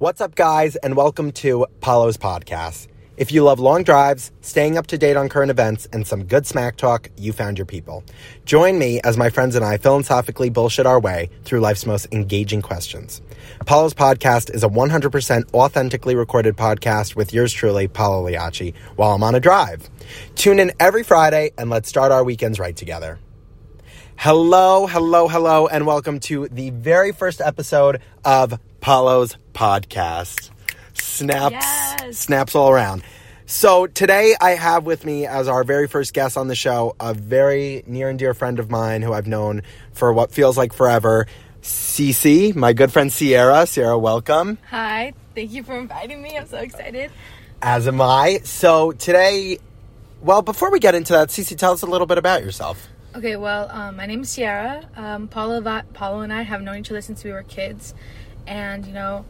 What's up, guys, and welcome to Paolo's podcast. If you love long drives, staying up to date on current events, and some good smack talk, you found your people. Join me as my friends and I philosophically bullshit our way through life's most engaging questions. Paolo's podcast is a 100% authentically recorded podcast with yours truly, Paolo Liacci, while I'm on a drive. Tune in every Friday and let's start our weekends right together. Hello, hello, hello, and welcome to the very first episode of Paolo's podcast. Snaps, Yes. snaps all around. So today I have with me as our very first guest on the show a very near and dear friend of mine who I've known for what feels like forever, Cece, my good friend Ciara. Ciara, welcome. Hi, thank you for inviting me. I'm so excited. As am I. So today, well, before we get into that, Cece, tell us a little bit about yourself. Okay, well, um, my name is Ciara. Um, Paolo, Va- Paolo and I have known each other since we were kids, and you know,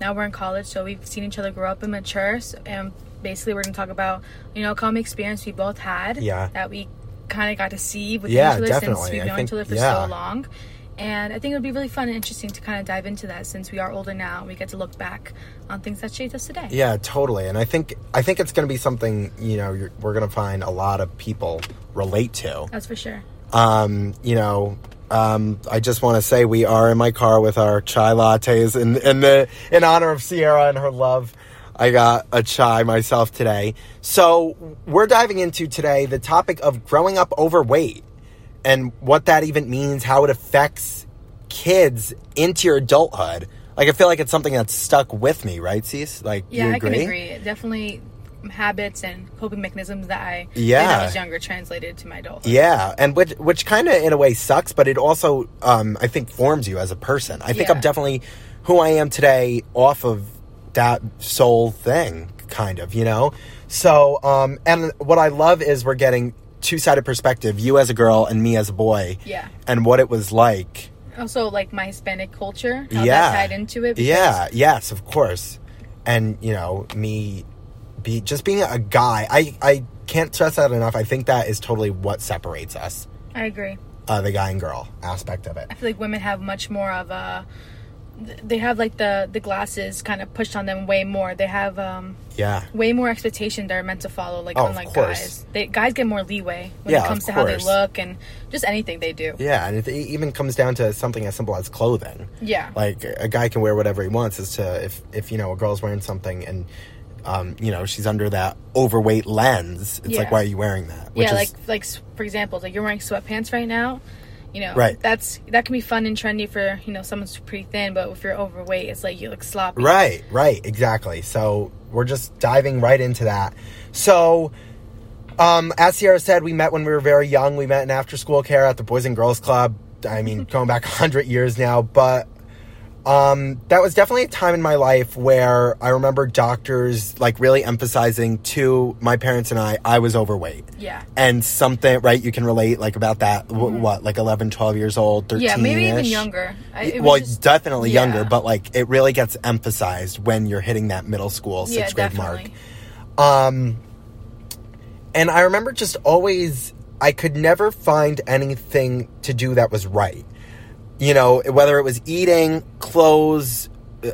now we're in college, so we've seen each other grow up and mature. So, and basically, we're gonna talk about you know common experience we both had. Yeah. That we kind of got to see with Yeah, each other definitely. since we've I known think- each other for yeah. so long. And I think it would be really fun and interesting to kind of dive into that since we are older now. and We get to look back on things that shaped us today. Yeah, totally. And I think I think it's going to be something you know you're, we're going to find a lot of people relate to. That's for sure. Um, you know, um, I just want to say we are in my car with our chai lattes in in the in honor of Ciara and her love. I got a chai myself today. So we're diving into today the topic of growing up overweight and what that even means, how it affects kids into your adulthood. Like I feel like it's something that's stuck with me, right, Cease? Like Yeah, you I agree? can agree. It Definitely habits and coping mechanisms that I did when Yeah. I was younger translated to my adulthood. Yeah, and which which kind of in a way sucks, but it also um, I think forms you as a person. I think Yeah. I'm definitely who I am today off of that soul thing, kind of, you know. So, um, and what I love is we're getting two sided perspective, you as a girl and me as a boy, Yeah. and what it was like. Also, like my Hispanic culture, how yeah, that tied into it. Yeah, yes, of course, and you know me, be just being a guy. I I can't stress that enough. I think that is totally what separates us. I agree. uh, the guy and girl aspect of it. I feel like women have much more of a. They have like the the glasses kind of pushed on them way more. They have um Yeah. way more expectation they're meant to follow. Like Oh, unlike course. guys, they guys get more leeway when Yeah, it comes to how they look and just anything they do. Yeah, and it even comes down to something as simple as clothing. Yeah. Like a guy can wear whatever he wants. As to if if you know a girl's wearing something and um, you know she's under that overweight lens, it's like why are you wearing that? yeah, is- like like for example, like you're wearing sweatpants right now. You know, Right. That's that can be fun and trendy for you know someone's pretty thin, but if you're overweight, it's like you look sloppy. right, right, exactly. So we're just diving right into that. So. Um, as Ciara said, we met when we were very young. We met in after school care at the Boys and Girls Club. I mean, going back 100 years now, but um, that was definitely a time in my life where I remember doctors like really emphasizing to my parents and I, I was overweight. Yeah. And something, right, you can relate like about that, wh- what, like 11, 12 years old, 13 Mm-hmm. Yeah, maybe even younger. I, Well, just- definitely yeah. younger, but like it really gets emphasized when you're hitting that middle school, yeah, sixth grade mark. Um, and I remember just always, I could never find anything to do that was right. You know, whether it was eating, clothes, uh,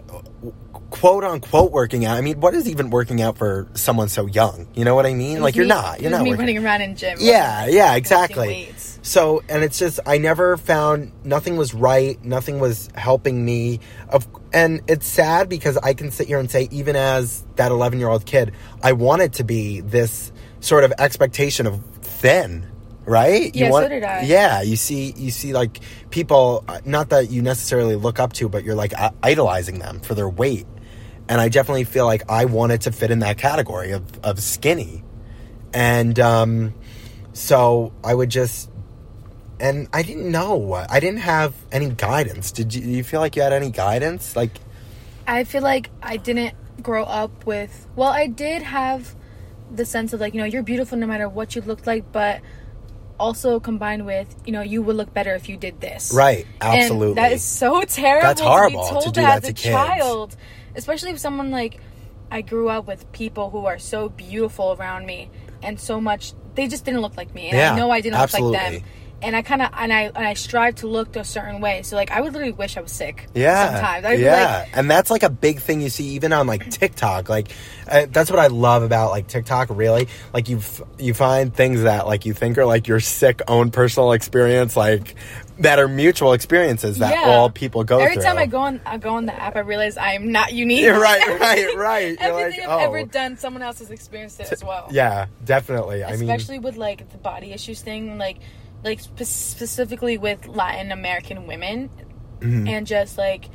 quote unquote working out. I mean, what is even working out for someone so young? You know what I mean? Like was you're not, you're not me working. running around in gym. Yeah, yeah, exactly. So, and it's just I never found nothing was right, nothing was helping me. Of and it's sad because I can sit here and say even as that 11-year-old kid, I wanted to be this sort of expectation of thin, right? Yeah, so did I. Yeah, you see you see like people uh, not that you necessarily look up to, but you're like i- idolizing them for their weight. And I definitely feel like I wanted to fit in that category of of skinny. And um so I would just and I didn't know. I didn't have any guidance. Did you, you feel like you had any guidance? Like, I feel like I didn't grow up with. Well, I did have the sense of like you know you're beautiful no matter what you look like, but also combined with you know you would look better if you did this. right? And Absolutely. that is so terrible. That's horrible to to be told do as that a to kids. child, especially if someone like I grew up with people who are so beautiful around me and so much. They just didn't look like me, and Yeah, I know I didn't look like them. And I kind of and I and I strive to look a certain way. So like I would literally wish I was sick. Yeah, sometimes I'd yeah, like, and that's like a big thing you see even on like TikTok. Like uh, that's what I love about like TikTok. Really, like you f- you find things that like you think are like your sick own personal experience, like that are mutual experiences that Yeah. all people go Every through. Every time I go on, I go on the app, I realize I am not unique. Yeah, right, right, right. Everything like, I've oh. ever done, someone else has experienced it as well. Yeah, definitely. I mean, especially with like the body issues thing, like like spe- specifically with Latin American women, Mm-hmm. and just like.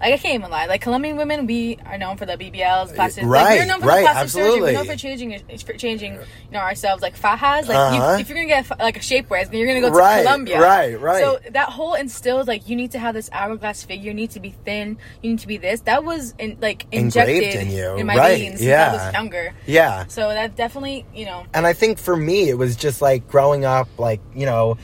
Like I can't even lie. Like Colombian women, we are known for the BBLs, plastic. Right, like, we're known for right, the plastic surgery. absolutely. We're known for changing, for changing, you know, ourselves. Like fajas. Like Uh-huh. you, if you're gonna get like a shapewear, then you're gonna go to Right, Colombia. right, right. So that whole instills like you need to have this hourglass figure. You need to be thin. You need to be this. That was in, like Engraved injected in you, in my right, veins since I was younger. yeah. So that definitely, you know, And I think for me, it was just like growing up, like, you know,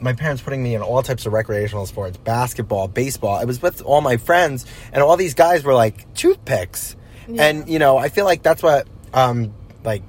my parents putting me in all types of recreational sports basketball, baseball. I was with all my friends, and all these guys were like toothpicks. Yeah. And, you know, I feel like that's what, um, like,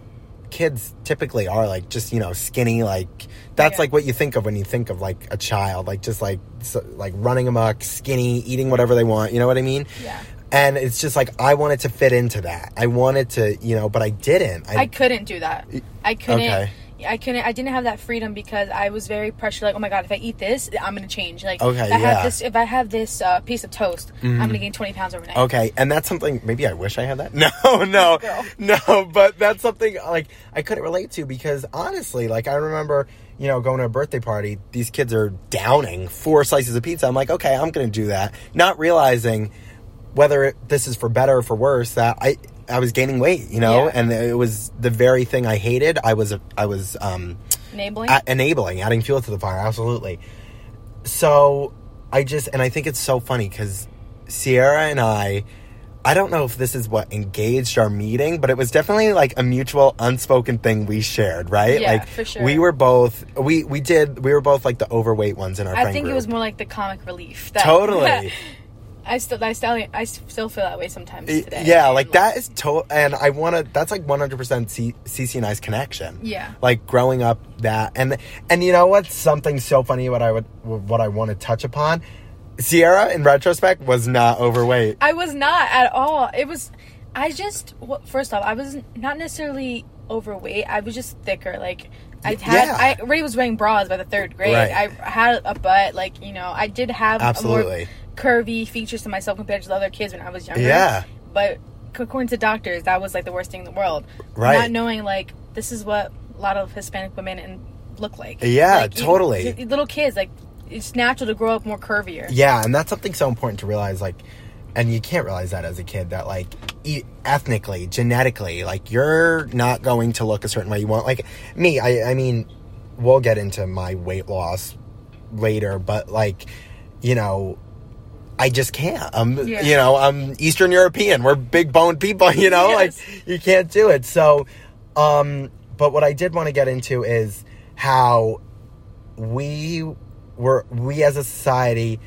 kids typically are like just you know skinny like that's Yeah. like what you think of when you think of like a child like just like so, like running amok skinny eating whatever they want you know what i mean Yeah. and it's just like i wanted to fit into that i wanted to you know but i didn't I couldn't do that. I couldn't. Okay. I couldn't. I didn't have that freedom because I was very pressured. Like, oh my god, if I eat this, I'm gonna change. Like, Okay, if I yeah. Mm-hmm. have this, if I have this uh, piece of toast, I'm gonna gain 20 pounds overnight. Okay, and that's something maybe I wish I had that. No, no, no, but that's something like I couldn't relate to because honestly, like I remember, you know, going to a birthday party, these kids are downing four slices of pizza. I'm like, okay, I'm going to do that, not realizing whether it, this is for better or for worse that I I was gaining weight, you know, Yeah. and it was the very thing I hated. I was I was um Enabling. a- enabling, adding fuel to the fire, absolutely. So I just, and I think it's so funny because Ciara and I, I don't know if this is what engaged our meeting, but it was definitely like a mutual unspoken thing we shared, right? Yeah, like for sure. we were both, we we did, we were both like the overweight ones in our I think it was more like the comic relief. That, Totally. I still, I still, I still feel that way sometimes today. Yeah, like that is to and I want to. That's like one hundred percent CC and I's connection. Yeah. like growing up that and and you know what? something so funny? What I would what I want to touch upon. Ciara, in retrospect, was not overweight. I was not at all. It was, I just, first off, I was not necessarily overweight. I was just thicker. Like, I had, Yeah. I already was wearing bras by the third grade. Right. I had a butt, like, you know, I did have Absolutely. more curvy features to myself compared to the other kids when I was younger. Yeah. But according to doctors, that was like the worst thing in the world. Right. Not knowing, like, this is what a lot of Hispanic women and look like. Yeah, Like, totally. you- little kids, like, it's natural to grow up more curvier. Yeah, and that's something so important to realize. Like, and you can't realize that as a kid that like e- ethnically, genetically, like you're not going to look a certain way you want. Like me, I I mean, we'll get into my weight loss later, but like, you know. I just can't. I'm, Yeah. you know, I'm Eastern European. We're big boned people, you know, Yes. like you can't do it. So, um, but what I did want to get into is how we were, we as a society,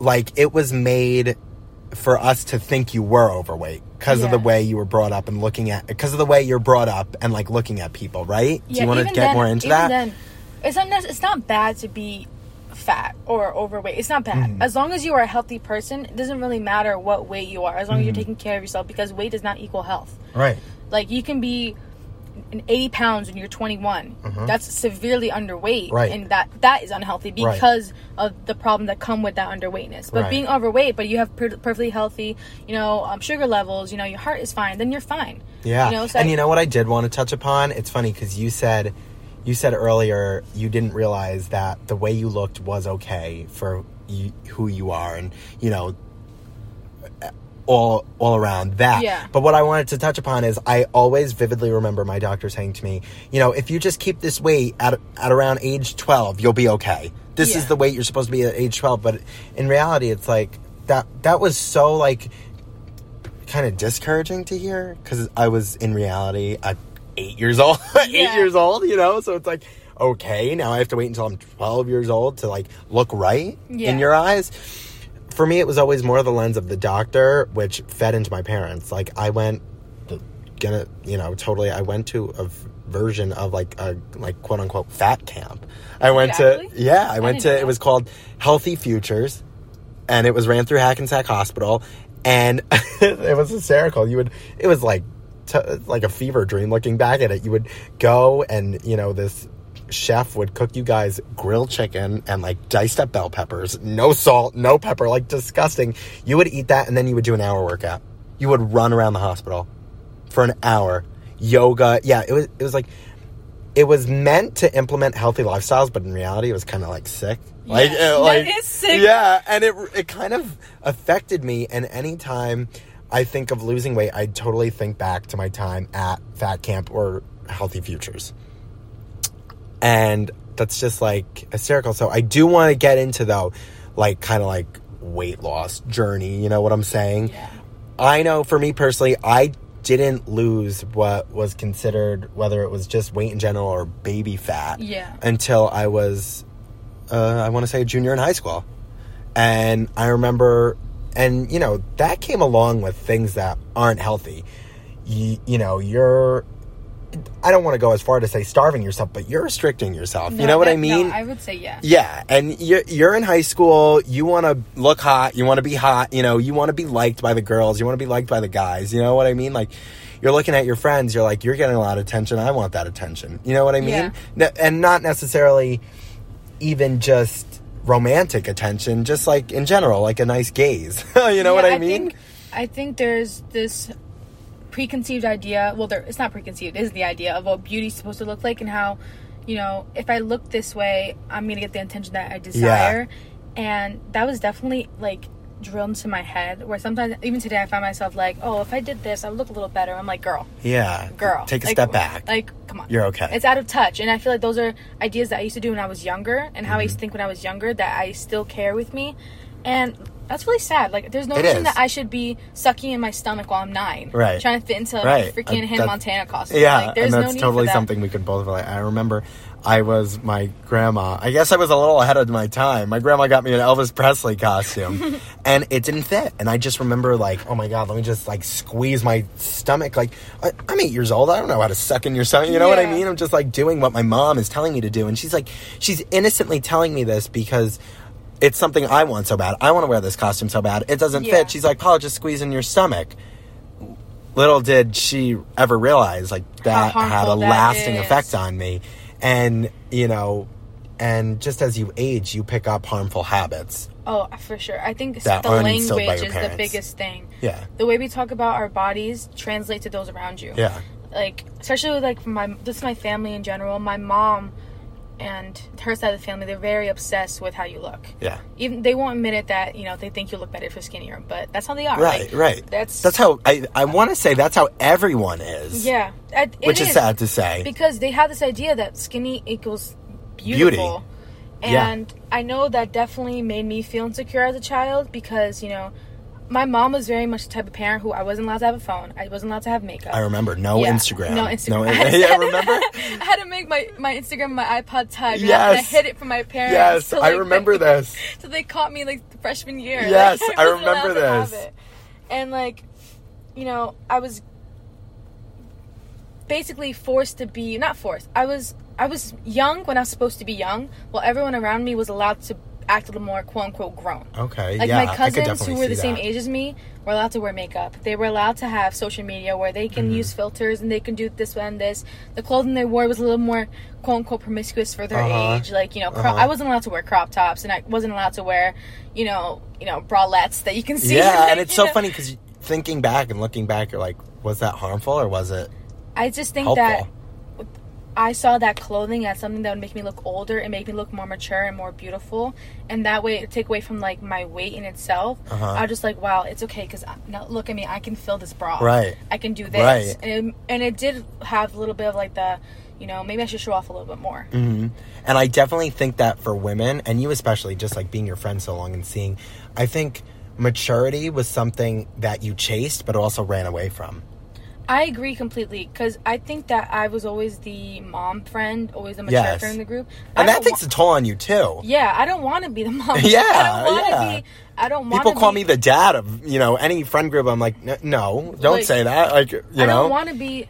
like it was made for us to think you were overweight because of the way you were brought up and looking at, because of the way you're brought up and like looking at people, right? do you want to get then- more into that? Then, it's not. It's not bad to be fat or overweight. It's not bad Mm-hmm. as long as you are a healthy person. It doesn't really matter what weight you are, as long as Mm-hmm. you're taking care of yourself. Because weight does not equal health. right. Like you can be an 80 pounds when you're 21. That's severely underweight, Mm-hmm. Right. and that that is unhealthy Right. because of the problem that come with that underweightness. But Right. being overweight, but you have per- perfectly healthy, you know, um, sugar levels, you know, your heart is fine, then you're fine. Yeah. You know, so and I- you know what I did want to touch upon? It's funny because you said you said earlier you didn't realize that the way you looked was okay for you, who you are, and you know all all around that. Yeah. But what I wanted to touch upon is I always vividly remember my doctor saying to me, you know, if you just keep this weight at at around age 12, you'll be okay. This is the weight you're supposed to be at age 12, but in reality it's like that that was so like kind of discouraging to hear because I was in reality at eight years old, eight years old, you know. So it's like, okay, now I have to wait until I'm twelve years old to like look right Yeah. in your eyes. For me, it was always more the lens of the doctor, which fed into my parents. Like I went, gonna, you know, totally. I went to a version of like a like quote unquote fat camp. I went Exactly? to yeah, I went to know it was called Healthy Futures, and it was ran through Hackensack Hospital, and it was hysterical. You would it was like t- like a fever dream looking back at it. You would go and you know this chef would cook you guys grilled chicken and like diced up bell peppers, no salt, no pepper, like disgusting. You would eat that and then you would do an hour workout. You would run around the hospital for an hour. Yoga, yeah, it was it was like it was meant to implement healthy lifestyles, but in reality, it was kind of like sick. Like, Yeah, uh, that like is sick. Yeah, and it it kind of affected me. And anytime I think of losing weight, I totally think back to my time at Fat Camp or Healthy Futures, and that's just like hysterical. So I do want to get into though, like kind of like weight loss journey. You know what I'm saying? Yeah. I know for me personally, I didn't lose what was considered whether it was just weight in general or baby fat Yeah. until I was, uh, I want to say, a junior in high school. And I remember, and you know, that came along with things that aren't healthy. You, you know, you're, I don't want to go as far to say starving yourself, but you're restricting yourself. you know what I mean? No, I would say yeah. Yeah, and you're, you're in high school. You want to look hot. You want to be hot. You know, you want to be liked by the girls. You want to be liked by the guys. You know what I mean? Like, you're looking at your friends. You're like, you're getting a lot of attention. I want that attention. You know what I mean? Yeah. Ne- And not necessarily even just romantic attention, just like in general, like a nice gaze. you know what Yeah, I mean? Think, I think there's this preconceived idea. Well, there it's not preconceived. It is the idea of what beauty's supposed to look like and how, you know, if I look this way, I'm gonna get the attention that I desire. And that was definitely like drilled into my head. Where sometimes, even today, I find myself like, oh, if I did this, I would look a little better. I'm like, girl, yeah. girl, Take a like, step back. Like, come on, You're okay. It's out of touch, and I feel like those are ideas that I used to do when I was younger, and how I Mm-hmm. used to think when I was younger that I still care with me, and that's really sad. Like, there's no It reason is. that I should be sucking in my stomach while I'm nine, Right. Trying to fit into like, Right. freaking Uh, Hannah Montana costume. Yeah, like, there's and that's no totally that. something we could both relate. I remember I was my grandma. I guess I was a little ahead of my time. My grandma got me an Elvis Presley costume, and it didn't fit. And I just remember like, oh my god, let me just like squeeze my stomach. Like I, I'm eight years old. I don't know how to suck in your stomach. You know what I mean? I'm just like doing what my mom is telling me to do, and she's like, she's innocently telling me this because. It's something I want so bad. I want to wear this costume so bad. It doesn't Yeah. fit. She's like, Paul, just squeeze in your stomach little did she ever realize like that had a that lasting is. effect on me and you know and just as you age you pick up harmful habits Oh, for sure. I think the aren't instilled by language is parents. the biggest thing. yeah The way we talk about our bodies translate to those around you. yeah like especially with like my just my family in general my mom and her side of the family they're very obsessed with how you look. Yeah. Even they won't admit it that you know they think you look better if you're skinnier but that's how they are. Right Like, right. that's that's how i i want to say that's how everyone is. Yeah. It- it which is, sad to say. Because they have this idea that skinny equals beautiful. Yeah. and i know that definitely made me feel insecure as a child because you know my mom was very much the type of parent who I wasn't allowed to have a phone. I wasn't allowed to have makeup. i remember no Yeah. instagram No Instagram. yeah remember I had to make my, my Instagram my iPod Touch. I- Yes. And I hid it from my parents. yes till, i like, remember this So they caught me like the freshman year. Yes, Like, I wasn't remember this. And like, you know, I was basically forced to be not forced. I was I was young when I was supposed to be young, while everyone around me was allowed to act a little more quote unquote grown. okay Like yeah my cousins who were the same that. age as me were allowed to wear makeup. They were allowed to have social media where they can Mm-hmm. use filters and they can do this and this. The clothing they wore was a little more quote unquote promiscuous for their Uh-huh. age. Like, you know, cro- Uh-huh. I wasn't allowed to wear crop tops and I wasn't allowed to wear, you know, you know, bralettes that you can see. yeah like, and it's so know. funny because thinking back and looking back you're like was that harmful or was it I just think helpful that I saw that clothing as something that would make me look older and make me look more mature and more beautiful, and that way take away from like my weight in itself. Uh-huh. I was just like, wow, it's okay because now look at me, I can fill this bra. Right. I can do this, Right. and it, and it did have a little bit of like the, you know, maybe I should show off a little bit more. hmm And I definitely think that for women, and you especially, just like being your friend so long and seeing, I think maturity was something that you chased but also ran away from. I agree completely because I think that I was always the mom friend, always the mature Yes. friend in the group. And I that takes wa- a toll on you too. yeah, I don't want to be the mom. Yeah, I don't want to yeah. be. I don't want. People call be, me the dad of, you know, any friend group. I'm like, no, don't Like, say that. Like, you I know? don't want to be.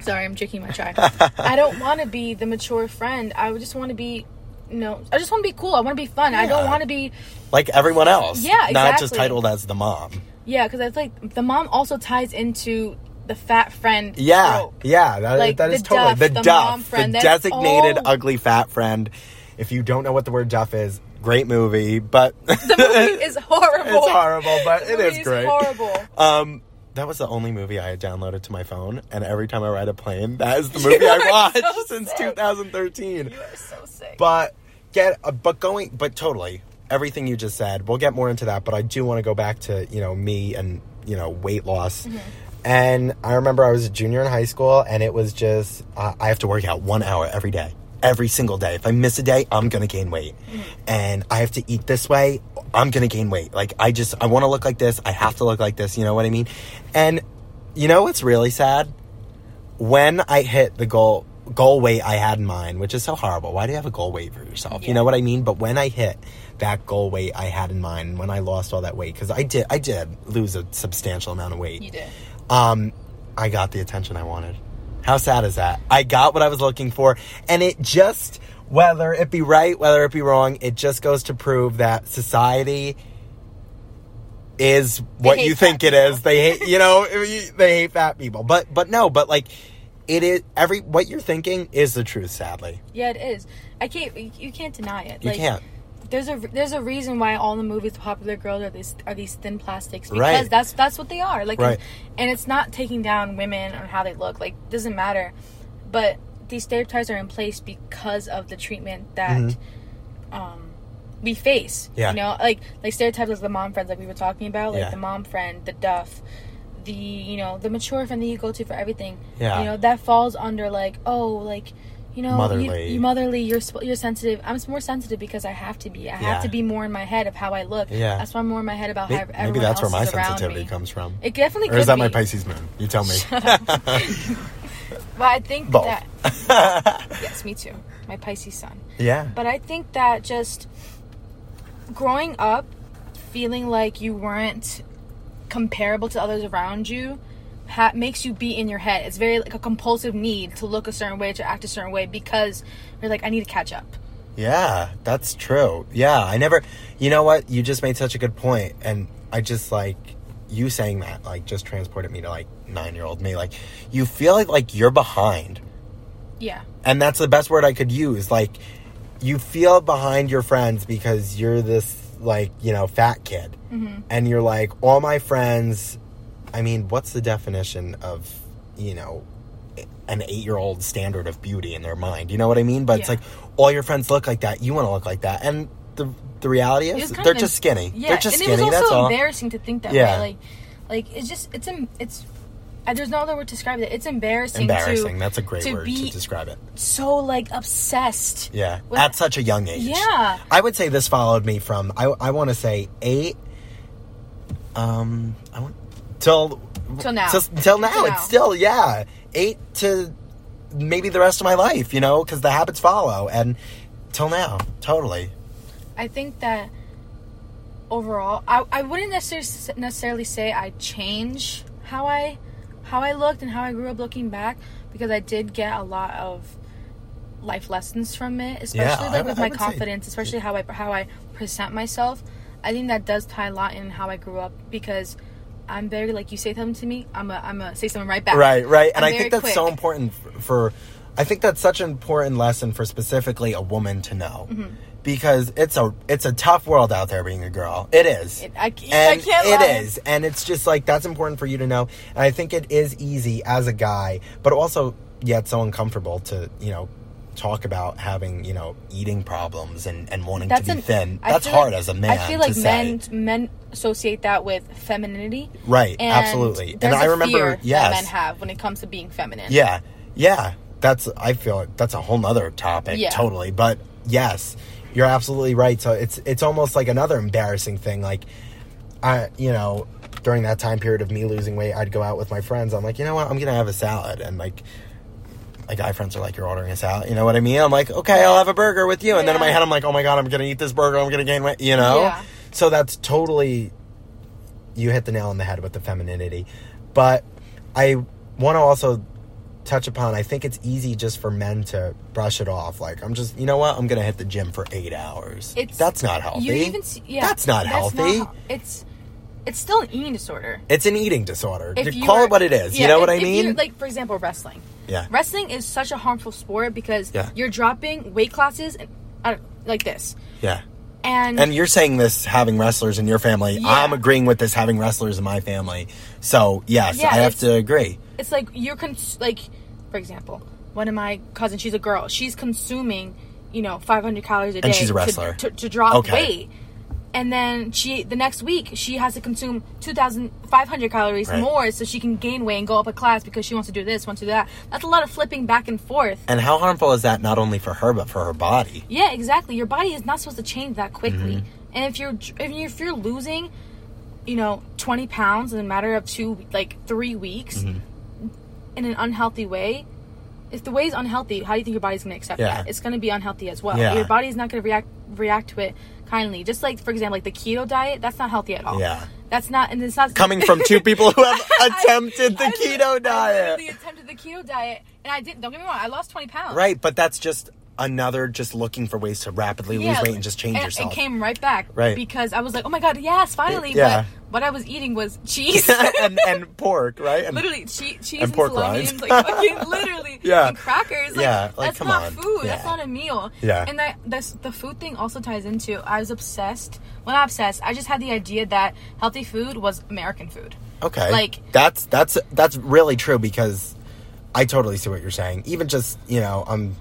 Sorry, I'm drinking my chai. I don't want to be the mature friend. I just want to be, you know, I just want to be cool. I want to be fun. I don't want to be, Like everyone else. Yeah, exactly. Not just titled as the mom. Yeah, because I feel like the mom also ties into the fat friend. Yeah, trope. yeah, that, Like, that is the totally duff, the, the duff, mom friend, the designated all- ugly fat friend. If you don't know what the word duff is, great movie, but The movie is horrible. it's horrible, but it is great. horrible. Um, that was the only movie I had downloaded to my phone, and every time I ride a plane, that is the movie You I are watched so since sick. 2013. You are so sick. But get, uh, but going, but totally everything you just said. We'll get more into that, but I do want to go back to you know me and you know weight loss. Mm-hmm. And I remember I was a junior in high school, and it was just uh, I have to work out one hour every day, every single day. If I miss a day, I'm gonna gain weight, and I have to eat this way. I'm gonna gain weight. Like I just I want to look like this. I have to look like this. You know what I mean? And you know what's really sad? When I hit the goal goal weight I had in mind, which is so horrible. Why do you have a goal weight for yourself? You know what I mean? But when I hit that goal weight I had in mind, when I lost all that weight, because I did, I did lose a substantial amount of weight you did. um, I got the attention I wanted. How sad is that? I got what I was looking for, and it just, whether it be right, whether it be wrong, it just goes to prove that society is what you think it is. They hate, you know, they hate fat people. But, but no, but like, it is every what you're thinking is the truth. Sadly, Yeah, it is. I can't. You can't deny it. you like, can't. There's a there's a reason why all the movies popular girls are these are these thin plastics because Right. that's that's what they are. Like, Right. and it's not taking down women or how they look. Like, doesn't matter. But these stereotypes are in place because of the treatment that um, we face. Mm-hmm. Yeah. You know, like like stereotypes like the mom friends like we were talking about, like Yeah. the mom friend, the duff, the you know the mature friend that you go to for everything. Yeah. You know that falls under like oh like. You know, Motherly. You, you motherly. You're you're sensitive. I'm more sensitive because I have to be. I Yeah. have to be more in my head of how I look. Yeah. That's why I'm more in my head about May- how Maybe, everyone that's where my sensitivity me. comes from. It definitely Or is that be. my Pisces moon? You tell me. But I think Both. that yes, me too. My Pisces sun. yeah. But I think that just growing up feeling like you weren't comparable to others around you ha- makes you be in your head. It's very like a compulsive need to look a certain way, to act a certain way because you're like, I need to catch up. Yeah, that's true. Yeah, I never. You know what? You just made such a good point, and I just like you saying that. Like, just transported me to like nine year old me. Like, you feel like like you're behind, Yeah. and that's the best word I could use. Like, you feel behind your friends because you're this like you know fat kid, Mm-hmm. and you're like all my friends. I mean, what's the definition of you know an eight year old standard of beauty in their mind? You know what I mean? But it's like all your friends look like that. You want to look like that, and the the reality is they're just skinny. Yeah, they're just and skinny. it was that's also all. embarrassing to think that Yeah. way. Like, like it's just it's it's. uh, There's no other word to describe it. It's embarrassing. Embarrassing. To, That's a great to word be to describe it. so like obsessed. Yeah, with- at such a young age. Yeah. I would say this followed me from I I want to say eight. Um, I want till Till now. Till, till now, Till now. it's still yeah eight to maybe the rest of my life. You know, because the habits follow, and till now, totally. I think that overall, I, I wouldn't necessarily necessarily say I change how I how I looked and how I grew up looking back because I did get a lot of life lessons from it, especially I like would- with I my would say- confidence, especially how I how I present myself. I think that does tie a lot in how I grew up because I'm very like you say something to me, I'm a I'm a say something right back. Right, right. And I'm I think that's so important f- for, I think that's such an important lesson for specifically a woman to know. Mm-hmm. Because it's a it's a tough world out there being a girl. It is. It- I, can't- and I can't it lie. is. And it's just like that's important for you to know. And I think it is easy as a guy, but also yet so uncomfortable to, you know, talk about having, you know, eating problems and, and wanting That's to be an- thin. I That's hard like- as a man. I feel like men say. men associate that with femininity. Right, And absolutely. And I remember- yes. men have when it comes to being feminine. Yeah, yeah. That's I feel like that's a whole nother topic. Yeah. Totally. But yes, you're absolutely right. So it's it's almost like another embarrassing thing. Like, I you know during that time period of me losing weight, I'd go out with my friends. I'm like, you know what, I'm gonna have a salad, and like. My guy friends are like, "You're ordering a salad," you know what I mean? I'm like, "Okay, I'll have a burger with you," and then in my head, I'm like, "Oh my god, I'm gonna eat this burger. I'm gonna gain weight," you know? Yeah. So that's totally you hit the nail on the head with the femininity. But I want to also touch upon, I think it's easy just for men to brush it off. Like, I'm just, you know what? I'm gonna hit the gym for eight hours. It's that's not healthy. You even see, yeah, that's not healthy. hel- it's it's still an eating disorder. it's an eating disorder. If you Call it what it is. you yeah, know what I if mean? like for example, wrestling. Yeah. Wrestling is such a harmful sport because Yeah. you're dropping weight classes uh, like this, Yeah. and, And you're saying this having wrestlers in your family. Yeah. I'm agreeing with this having wrestlers in my family. So yes, Yeah, I have to agree. it's like you're cons- like, for example, one of my cousins, she's a girl, she's consuming, you know, 500 calories a day, And she's a to- wrestler. to, to, drop Okay. weight. And then she, the next week, she has to consume 2,500 calories Right. more so she can gain weight and go up a class because she wants to do this, wants to do that. That's a lot of flipping back and forth. And how harmful is that not only for her but for her body? Yeah, exactly. Your body is not supposed to change that quickly. Mm-hmm. And if you're if you're, losing, you know, 20 pounds in a matter of two like 3 weeks Mm-hmm. in an unhealthy way, if the way is unhealthy, how do you think your body's going to accept Yeah. that? It's going to be unhealthy as well. Yeah. Your body's not going to react react to it kindly. Just like for example, like the keto diet, that's not healthy at all. Yeah. That's not and it's not Coming from two people who have I- attempted the I keto I diet. literally attempted the keto diet and I didn't. Don't get me wrong, I lost 20 pounds. Right, but that's just another just looking for ways to rapidly lose weight and just change and, yourself. And came right back. Right. Because I was like, oh my god, yes, finally. Yeah. But what I was eating was cheese. and and pork, right? And literally che- cheese And pork rinds. and like fucking literally Yeah. and crackers. Like, Yeah, like, that's come not on. food. Yeah. That's not a meal. Yeah. And that that's the food thing also ties into I was obsessed. Well not obsessed. I just had the idea that healthy food was American food. Okay. Like- that's that's that's really true because I totally see what you're saying. Even just you know, I'm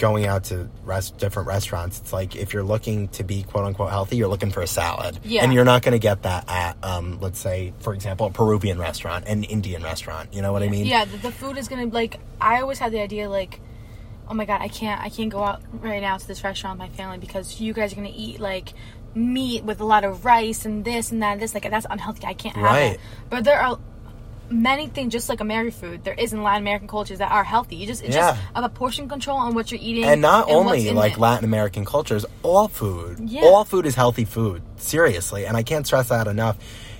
going out to rest different restaurants. It's like if you're looking to be quote unquote healthy, you're looking for a salad, Yeah. and you're not going to get that at um, let's say for example a Peruvian restaurant, an Indian restaurant. You know what I mean? Yeah, the, the food is gonna like. I always had the idea like, oh my god, I can't, I can't go out right now to this restaurant with my family because you guys are gonna eat like meat with a lot of rice and this and that and this. Like that's unhealthy. I can't have Right. it. But there are many things just like American food. There is in Latin American cultures that are healthy. You just it's Yeah. just about portion control on what you're eating And not what's only like it. Latin American cultures, all food, Yeah. all food is healthy food. Seriously, and I can't stress that enough.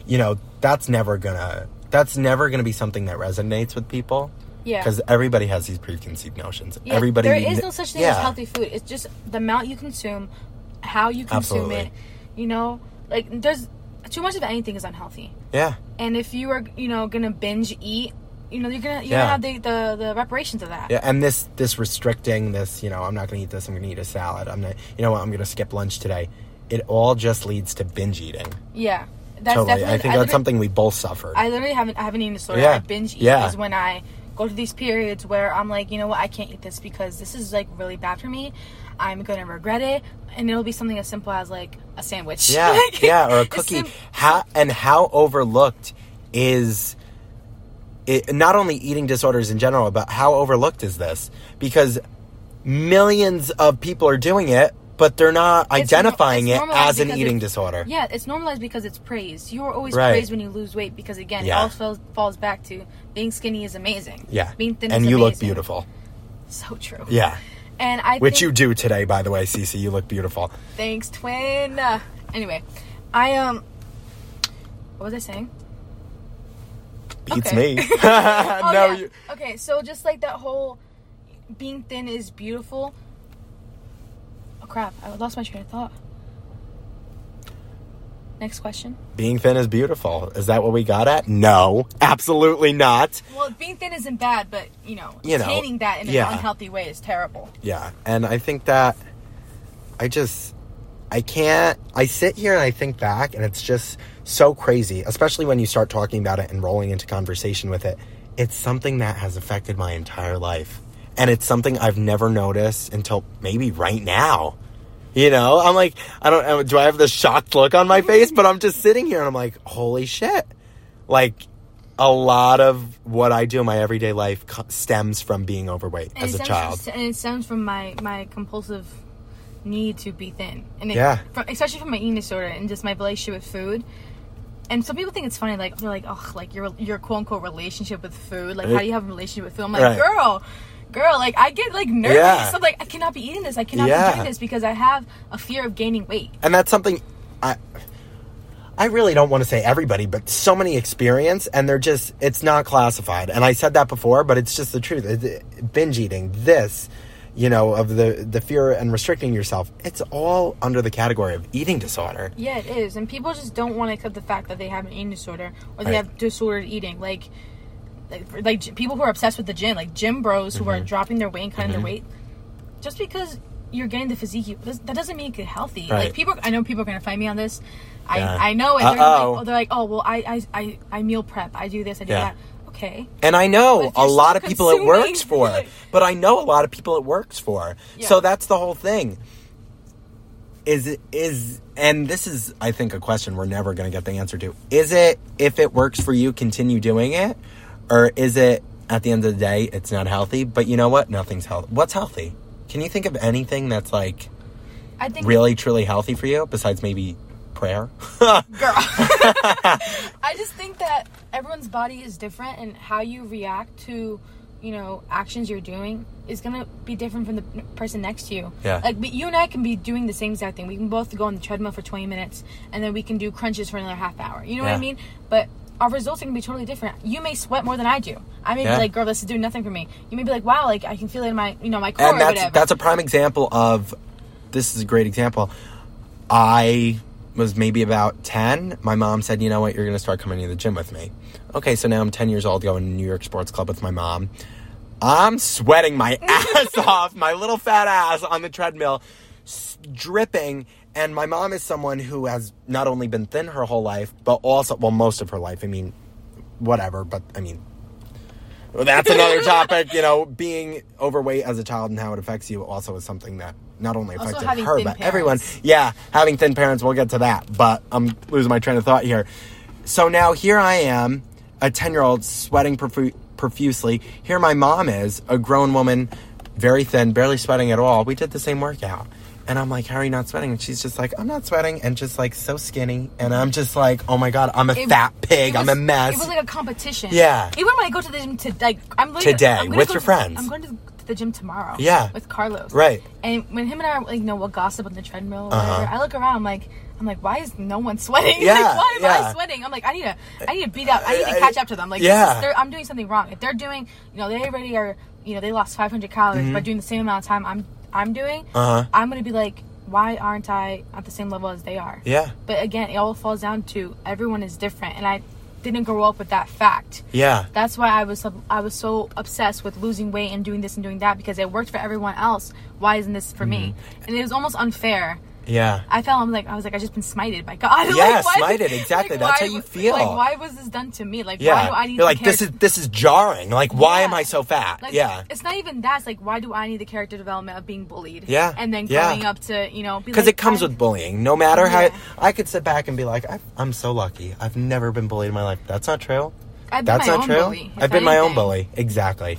You know, that's never gonna that's never gonna be something that resonates with people. Yeah. because everybody has these preconceived notions. Yeah, everybody, There is no such thing yeah. as healthy food. It's just the amount you consume, how you consume Absolutely. it. You know, like there's too much of anything is unhealthy. Yeah, And if you are, you know, gonna binge eat, you know, you're gonna you're Yeah. gonna have the, the the reparations of that. yeah, and this this restricting this, you know, I'm not gonna eat this. I'm gonna eat a salad. I'm not, you know what? I'm gonna skip lunch today. It all just leads to binge eating. Yeah. That's totally, definitely. I think that's something we both suffered. I literally haven't I haven't eaten disorder. Yeah. I binge eat Yeah. is when I go to these periods where I'm like, you know what, I can't eat this because this is like really bad for me. I'm gonna regret it, and it'll be something as simple as like a sandwich. Yeah, yeah, or a cookie. sim- how and how overlooked is it? Not only eating disorders in general, but how overlooked is this? Because millions of people are doing it, but they're not It's identifying it's it as an eating disorder. Yeah, it's normalized because it's praised. You are always Right. praised when you lose weight because again, Yeah. it all falls, falls back to being skinny is amazing. Yeah, being thin and you look beautiful. So true. Yeah, and I which think, you do today, by the way, Cece. You look beautiful. Thanks, twin. Uh, anyway, I um, what was I saying? Beats Okay. me. Oh, no, yeah. you. Okay, so just like that whole being thin is beautiful. Oh crap! I lost my train of thought. Next question. Being thin is beautiful. Is that what we got at? No, absolutely not. Well, being thin isn't bad, but you know, You know, attaining that in an unhealthy way is terrible. Yeah, and I think that I just I can't I sit here and I think back and it's just so crazy, especially when you start talking about it and rolling into conversation with it. It's something that has affected my entire life. And it's something I've never noticed until maybe right now. You know, I'm like, I don't uh, do I have this shocked look on my face? But I'm just sitting here and I'm like, holy shit. Like, a lot of what I do in my everyday life stems from being overweight And as a child. From, and it stems from my my compulsive need to be thin, and it, Yeah. from, especially from my eating disorder and just my relationship with food. And some people think it's funny, like they're like, "Oh, like your your quote unquote relationship with food. Like, how do you have a relationship with food?" I'm like, Right. "Girl, girl, like I get like nervous. Yeah. I'm like, I cannot be eating this. I cannot Yeah. be doing this because I have a fear of gaining weight." and that's something I I really don't want to say everybody, but so many experience, and they're just it's not classified. And I said that before, but it's just the truth. It- it- binge eating, this, you know, of the the fear and restricting yourself, it's all under the category of eating disorder. Yeah, it is, and people just don't want to accept the fact that they have an eating disorder or they Right. have disordered eating. Like, like, like people who are obsessed with the gym, like gym bros who Mm-hmm. are dropping their weight and cutting their weight. Just because you're getting the physique, that doesn't make it healthy. Right. Like people, I know people are gonna fight me on this. I Yeah. I know, and they're, like, oh, they're like, oh well, I, I I I meal prep, I do this, I do Yeah. that. Okay, And I know a lot of people it works for, but I know a lot of people it works for. So that's the whole thing. Is it is and this is I think a question we're never going to get the answer to. Is it if it works for you continue doing it or is it at the end of the day it's not healthy, but you know what? Nothing's healthy. What's healthy? Can you think of anything that's like I think really truly healthy for you besides maybe prayer? girl. I just think that everyone's body is different, and how you react to, you know, actions you're doing is gonna be different from the person next to you. Yeah. Like, but you and I can be doing the same exact thing. We can both go on the treadmill for 20 minutes, and then we can do crunches for another half hour. You know what I mean? But our results are gonna be totally different. You may sweat more than I do. I may Yeah. be like, "Girl, this is doing nothing for me." You may be like, "Wow, like I can feel it in my, you know, my core and that's whatever." that's a prime example of this is a great example i was maybe about 10 my mom said you know what? You're going to start coming to the gym with me. Okay so now i'm 10 years old going to new york sports club with my mom. I'm sweating my ass off my little fat ass on the treadmill s- dripping and my mom is someone who has not only been thin her whole life but also well most of her life i mean whatever but i mean that's another topic. You know, being overweight as a child and how it affects you also is something that not only Also affected her but everyone. Yeah, having thin parents. We'll get to that, but I'm losing my train of thought here. So now here I am, a ten year old sweating profu- profusely. Here my mom is, a grown woman, very thin, barely sweating at all. We did the same workout. And I'm like, how are you not sweating? And she's just like, I'm not sweating, and just like so skinny. And I'm just like, oh my god, I'm a It- fat pig. it I'm was- a mess. It was like a competition. Yeah. Even when I go to the gym to like, I'm literally- Today, I'm gonna with go your to- friends. I'm going to the gym tomorrow. Yeah. With Carlos. Right. And when him and I, like, you know, we'll gossip on the treadmill. Or Uh-huh. whatever, I look around. I'm like, I'm like, why is no one sweating? Yeah, like, why am yeah. I sweating? I'm like, I need to, I need to beat up. I need I- to catch up to them. Like, yeah. this is, they're- I'm doing something wrong. If they're doing, you know, they already are, you know, they lost 500 calories by doing the same amount of time I'm, I'm doing. Uh-huh. I'm gonna be like, why aren't I at the same level as they are? Yeah. But again, it all falls down to everyone is different, and I didn't grow up with that fact. Yeah. That's why I was I was so obsessed with losing weight and doing this and doing that because it worked for everyone else. Why isn't this for me? Mm-hmm. And it was almost unfair. Yeah. I felt I'm like I was like I just been smited by God. Yeah, why- smited, exactly. That's why how you feel. Like why was this done to me? Like why do I need You're the like, this is this is jarring. Like, why am I so fat? like, yeah. It's not even that. It's like why do I need the character development of being bullied? Yeah, And then yeah. growing up to you know Because like, it comes I- with bullying. No matter how Yeah. I could sit back and be like, I'm so lucky. I've never been bullied in my life. That's not true. I've been That's my not own true. bully, I've been my own bully. Exactly.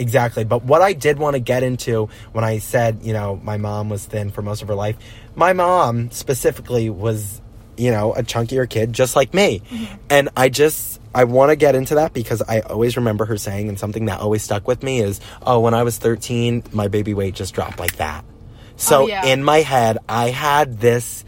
Exactly. But what I did want to get into when I said, you know, my mom was thin for most of her life, my mom specifically was, you know, a chunkier kid just like me. Mm-hmm. And I just, I want to get into that because I always remember her saying, and something that always stuck with me is, oh, when I was 13, my baby weight just dropped like that. So Oh, yeah. in my head, I had this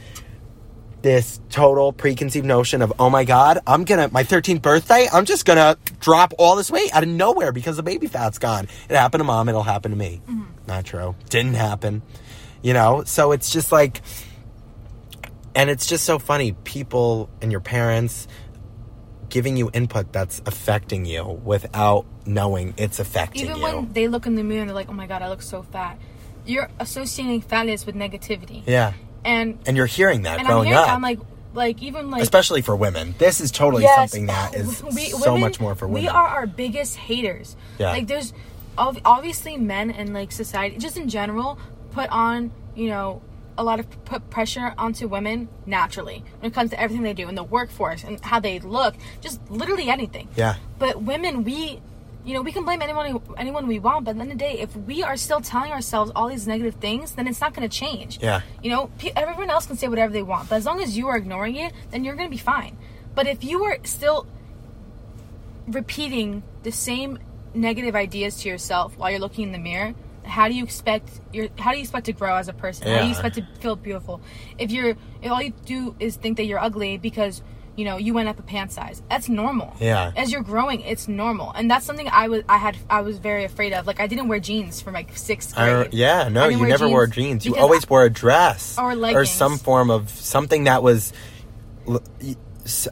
this total preconceived notion of oh my god i'm gonna my 13th birthday i'm just gonna drop all this weight out of nowhere because the baby fat's gone. It happened to mom it'll happen to me. Mm-hmm. Not true. Didn't happen. You know so it's just like and it's just so funny people and your parents giving you input that's affecting you without knowing it's affecting even you. when they look in the mirror and they're like, "Oh my god, I look so fat," you're associating fatness with negativity. yeah And and you're hearing that growing hearing, up I'm like, like even like especially for women this is totally Yes, something that is we- so women- much more for women We are our biggest haters. Yeah. Like there's ob- obviously men and like society, just in general, put on you know a lot of put pressure onto women naturally when it comes to everything they do in the workforce and how they look, just literally anything. Yeah. But women, we. You know, we can blame anyone anyone we want, but at the end of the day, if we are still telling ourselves all these negative things, then it's not going to change. Yeah. You know, pe- everyone else can say whatever they want, but as long as you are ignoring it, then you're going to be fine. But if you are still repeating the same negative ideas to yourself while you're looking in the mirror, how do you expect your how do you expect to grow as a person? How do you expect to feel beautiful? If you're if all you do is think that you're ugly because you know you went up a pant size, that's normal. Yeah. As you're growing, it's normal, and that's something I was I had I was very afraid of. Like I didn't wear jeans from like sixth I- grade. yeah, no, you never wore jeans jeans. You always wore a dress Or leggings. or some form of something that was.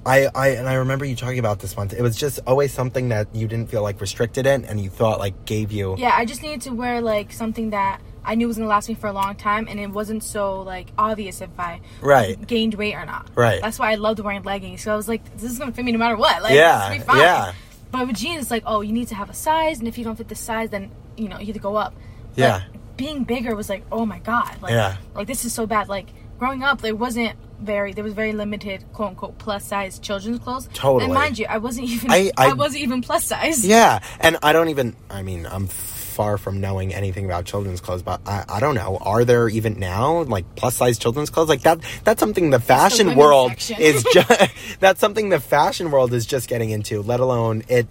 I, I and I remember you talking about this once. It was just always something that you didn't feel like restricted in, and you thought like gave you. Yeah, I just needed to wear like something that I knew it was gonna last me for a long time, and it wasn't so like obvious if I Right. gained weight or not. Right. That's why I loved wearing leggings. So I was like, this is gonna fit me no matter what. Like, Yeah, this will be fine. yeah. But with jeans, it's like, oh, you need to have a size, and if you don't fit the size, then you know you have to go up. But Yeah. Being bigger was like, oh my god. Like, Yeah. Like this is so bad. Like growing up, there wasn't very there was very limited quote unquote plus size children's clothes. Totally. And mind you, I wasn't even I- I, I- wasn't even plus size. Yeah, and I don't even. I mean, I'm far from knowing anything about children's clothes, but I, I don't know. Are there even now like plus size children's clothes like that? That's something the fashion world is just. that's something the fashion world is just getting into. Let alone it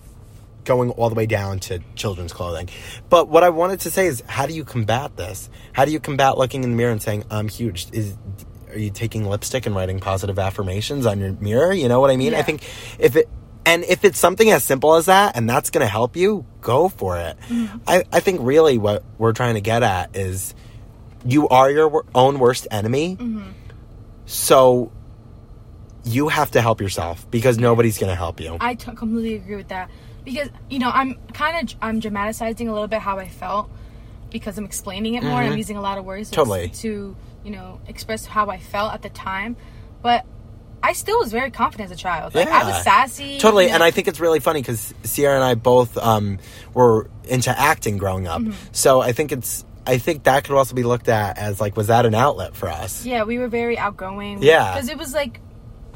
going all the way down to children's clothing. But what I wanted to say is, how do you combat this? How do you combat looking in the mirror and saying, "I'm huge"? Is are you taking lipstick and writing positive affirmations on your mirror? You know what I mean? I think if it and if it's something as simple as that and that's going to help you, go for it. Mm-hmm. I, I think really what we're trying to get at is you are your own worst enemy. Mm-hmm. So you have to help yourself because nobody's going to help you. I t- completely agree with that because you know I'm kind of I'm dramatizing a little bit how I felt because I'm explaining it more and I'm using a lot of words Mm-hmm. Totally. to you know express how I felt at the time, but I still was very confident as a child. Like I was sassy. Totally, you know. and I think it's really funny because Ciara and I both um, were into acting growing up. Mm-hmm. So I think it's I think that could also be looked at as like was that an outlet for us? yeah, we were very outgoing. Yeah. because it was like.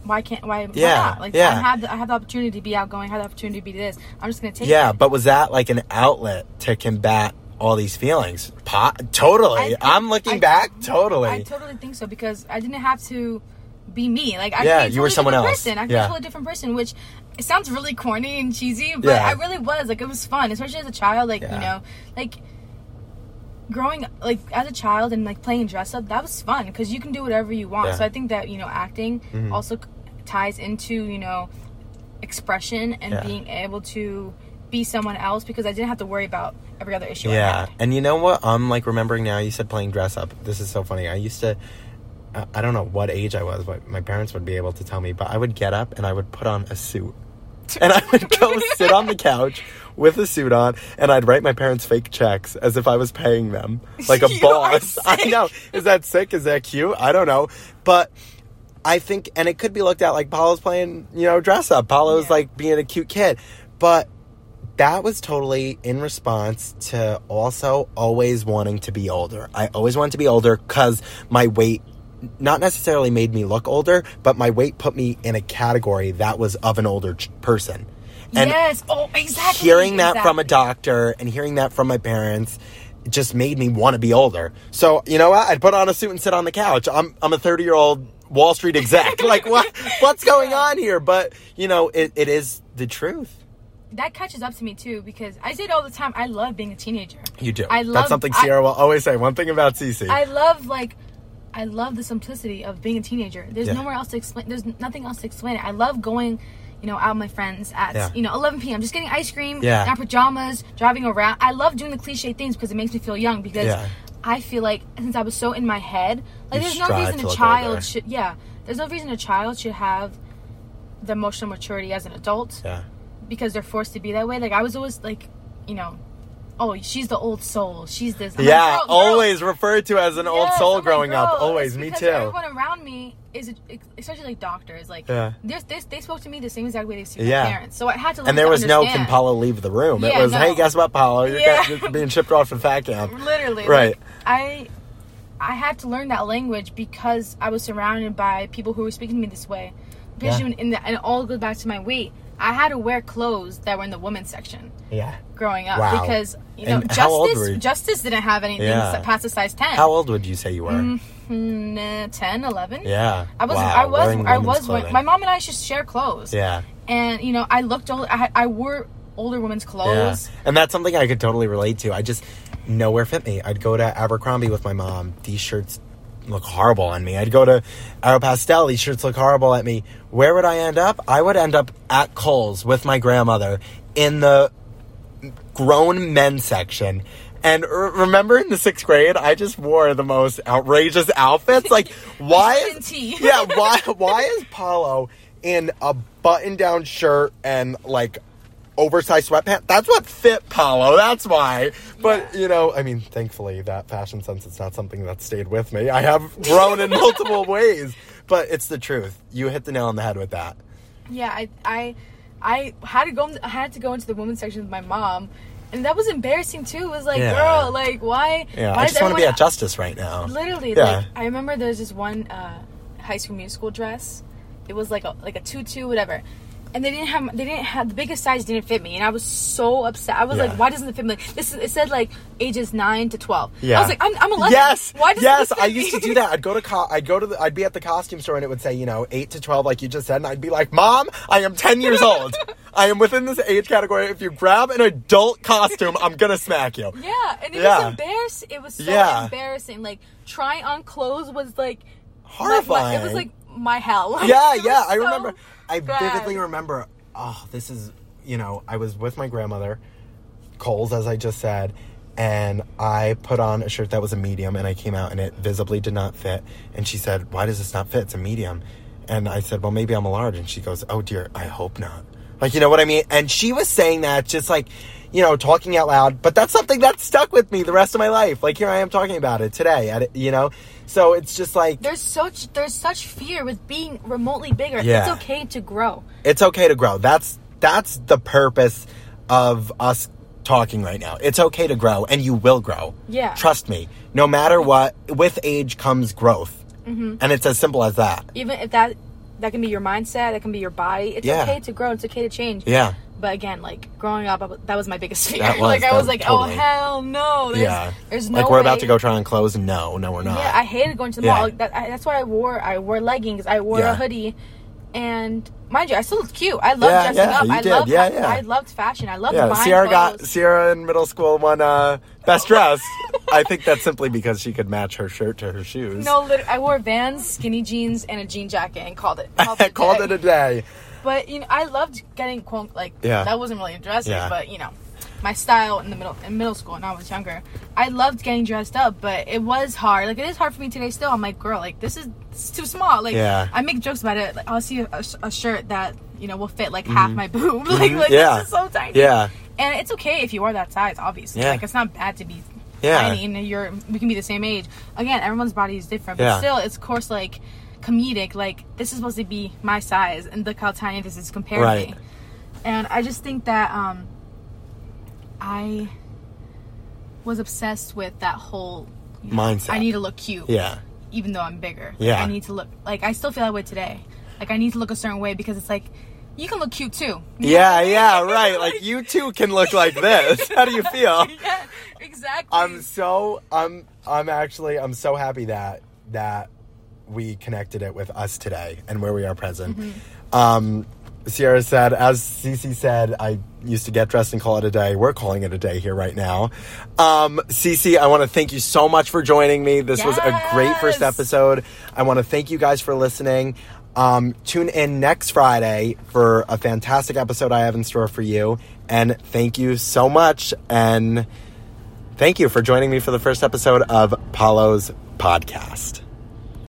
Why can't why, why Yeah, not? Like yeah. I have the, I have the opportunity to be outgoing, I have the opportunity to be this. I'm just gonna take Yeah, it. but was that like an outlet to combat all these feelings? Po- totally. I I'm looking I- back. Totally. I totally think so because I didn't have to be me. Like I Yeah, could be a you were someone else. Person. I could be Yeah. a totally different person, which it sounds really corny and cheesy, but Yeah. I really was. Like it was fun, especially as a child. Like Yeah. you know, like growing like as a child and like playing dress up. That was fun because you can do whatever you want. Mm-hmm. So I think that you know acting also ties into you know expression and being able to be someone else because I didn't have to worry about every other issue. I yeah, and you know what? I'm like remembering now. You said playing dress up. This is so funny. I used to. I- don't know what age I was, but my parents would be able to tell me. But I would get up and I would put on a suit, and I would go sit on the couch with a suit on, and I'd write my parents fake checks as if I was paying them like a You boss. I know. Is that sick? Is that cute? I don't know, but. I think, and it could be looked at like Paolo's playing, you know, dress up. Paolo's Yeah. like being a cute kid. But that was totally in response to also always wanting to be older. I always wanted to be older because my weight not necessarily made me look older, but my weight put me in a category that was of an older ch- person. And yes. Oh, exactly. hearing that from a doctor and hearing that from my parents just made me want to be older. So, you know what? I'd put on a suit and sit on the couch. I'm I'm a 30-year-old Wall Street exec. like what what's going on here? But, you know, it, it is the truth. that catches up to me too because I say it all the time. I love being a teenager. You do. I love That's something I- Ciara will always say. One thing about Cece. I love like I love the simplicity of being a teenager. There's Yeah. nowhere else to explain. There's nothing else to explain it. I love going, you know, out with my friends at Yeah. you know 11 p.m. Just getting ice cream, Yeah. in our pajamas, driving around. I love doing the cliche things because it makes me feel young. Because Yeah. I feel like since I was so in my head, like You there's no reason a child older. should. Yeah, there's no reason a child should have the emotional maturity as an adult yeah. because they're forced to be that way. Like I was always like, you know, oh, she's the old soul. She's this. I'm like, Yeah, "Girl, girl." always referred to as an old soul like, growing up. Always, me because too. Everyone around me is, especially like doctors, like Yeah. this. They spoke to me the same exact way they speak Yeah. to parents. So I had to. Learn And there to was no can Paolo leave the room. it was, no. hey, guess what, Paolo? You're, Yeah. you're being shipped off to fat camp. Literally, Right. like, I, I had to learn that language because I was surrounded by people who were speaking to me this way. Especially Yeah. in the, and it all goes back to my weight. I had to wear clothes that were in the women's section Yeah. Growing up Wow. because you know And Justice you? Justice didn't have anything Yeah. past a size ten. How old would you say you were? Mm, uh, 10, 11? Yeah. I was, Wow, I was, I was. wearing-. My mom and I just share clothes. Yeah. And you know, I looked old. I, I wore older women's Yeah. clothes. And that's something I could totally relate to. I just, nowhere fit me. I'd go to Abercrombie with my mom. These shirts look horrible on me. I'd go to Aeropostale. These shirts look horrible at me. Where would I end up? I would end up at Kohl's with my grandmother in the grown men section. And r- remember in the sixth grade, I just wore the most outrageous outfits. Like, why? Is, yeah, why? Why is Paolo in a button-down shirt and like oversized sweatpants? That's what fit Paolo. That's why. But you know, I mean, thankfully, that fashion sense is not something that stayed with me. I have grown in multiple ways, but it's the truth. You hit the nail on the head with that. Yeah, I, I, I had to go. I had to go into the women's section with my mom, and that was embarrassing too. It was like, Yeah. girl, like why? Yeah, why I just want to be at Justice right now. Literally, Yeah. like I remember there's this one uh, High School Musical dress. It was like a like a tutu, whatever. And they didn't have they didn't have the biggest size didn't fit me, and I was so upset. I was Yeah. like, "Why doesn't it fit me?" Like, this is, it said like ages nine to twelve. Yeah. I was like, "I'm, I'm 11. Yes. Why doesn't yes. I used to do that. I'd go to co- I'd go to the I'd be at the costume store and it would say you know eight to twelve like you just said and I'd be like Mom I am ten years old I am within this age category if you grab an adult costume I'm gonna smack you Yeah, and it Yeah. was embarrassing. It was so Yeah. embarrassing. Like trying on clothes was like horrifying it was like my hell. Like, yeah yeah was I remember I bad. vividly remember oh this is you know I was with my grandmother Kohl's as I just said and I put on a shirt that was a medium and I came out and it visibly did not fit. And she said why does this not fit? It's a medium. And I said well maybe I'm a large. And she goes oh dear I hope not like you know what I mean and she was saying that just like you know talking out loud but that's something that stuck with me the rest of my life like here I am talking about it today at, you know so it's just like There's such there's such fear with being remotely bigger. Yeah. It's okay to grow. it's okay to grow. That's that's the purpose of us talking right now. It's okay to grow, and you will grow. Yeah. Trust me. No matter what, with age comes growth, mm-hmm. and it's as simple as that. Even if that that can be your mindset, that can be your body. It's Yeah. okay to grow. It's okay to change. Yeah. But again, like growing up, that was my biggest fear. That was- like I was like, oh, totally. oh hell no. There's, yeah. There's no like we're about to go try on clothes. No, no, we're not. Yeah, I hated going to the Yeah. mall. That, I, that's why I wore I wore leggings. I wore Yeah. a hoodie, and mind you, I still looked cute. I loved Yeah, dressing yeah, up. you I did. loved Yeah, yeah. I loved fashion. I loved yeah, buying Ciara got. Ciara in middle school won uh, best dress. I think that's simply because she could match her shirt to her shoes. No, I wore Vans, skinny jeans, and a jean jacket, and called it. Called I it, a called it a day. But you know, I loved getting quote like Yeah. that wasn't really dressing, Yeah. but you know, my style in the middle in middle school when I was younger, I loved getting dressed up, but it was hard. Like it is hard for me today still. I'm like, girl, like this is too small. Like Yeah. I make jokes about it. Like I'll see a, a shirt that you know will fit like half my boob. like like Mm-hmm. Yeah. this is so tiny. Yeah. And it's okay if you are that size, obviously. Yeah. Like it's not bad to be Yeah. tiny and you're we can be the same age. Again, everyone's body is different, but Yeah. still it's of course like comedic, like this is supposed to be my size and look how tiny this is compared to Right. me. And I just think that um I was obsessed with that whole you know, Mindset. I need to look cute. Yeah. Even though I'm bigger. Yeah. I need to look like I still feel that way today. Like I need to look a certain way because it's like you can look cute too. Yeah, what I mean? yeah, right. Like you too can look like this. How do you feel? yeah, exactly. I'm so I'm I'm actually I'm so happy that that we connected it with us today and where we are present. Mm-hmm. Um Ciara said, as Cece said, I used to get dressed and call it a day. We're calling it a day here right now. Um, Cece, I want to thank you so much for joining me. This was a great first episode. I want to thank you guys for listening. Um, tune in next Friday for a fantastic episode I have in store for you. And thank you so much. And thank you for joining me for the first episode of Paolo's podcast.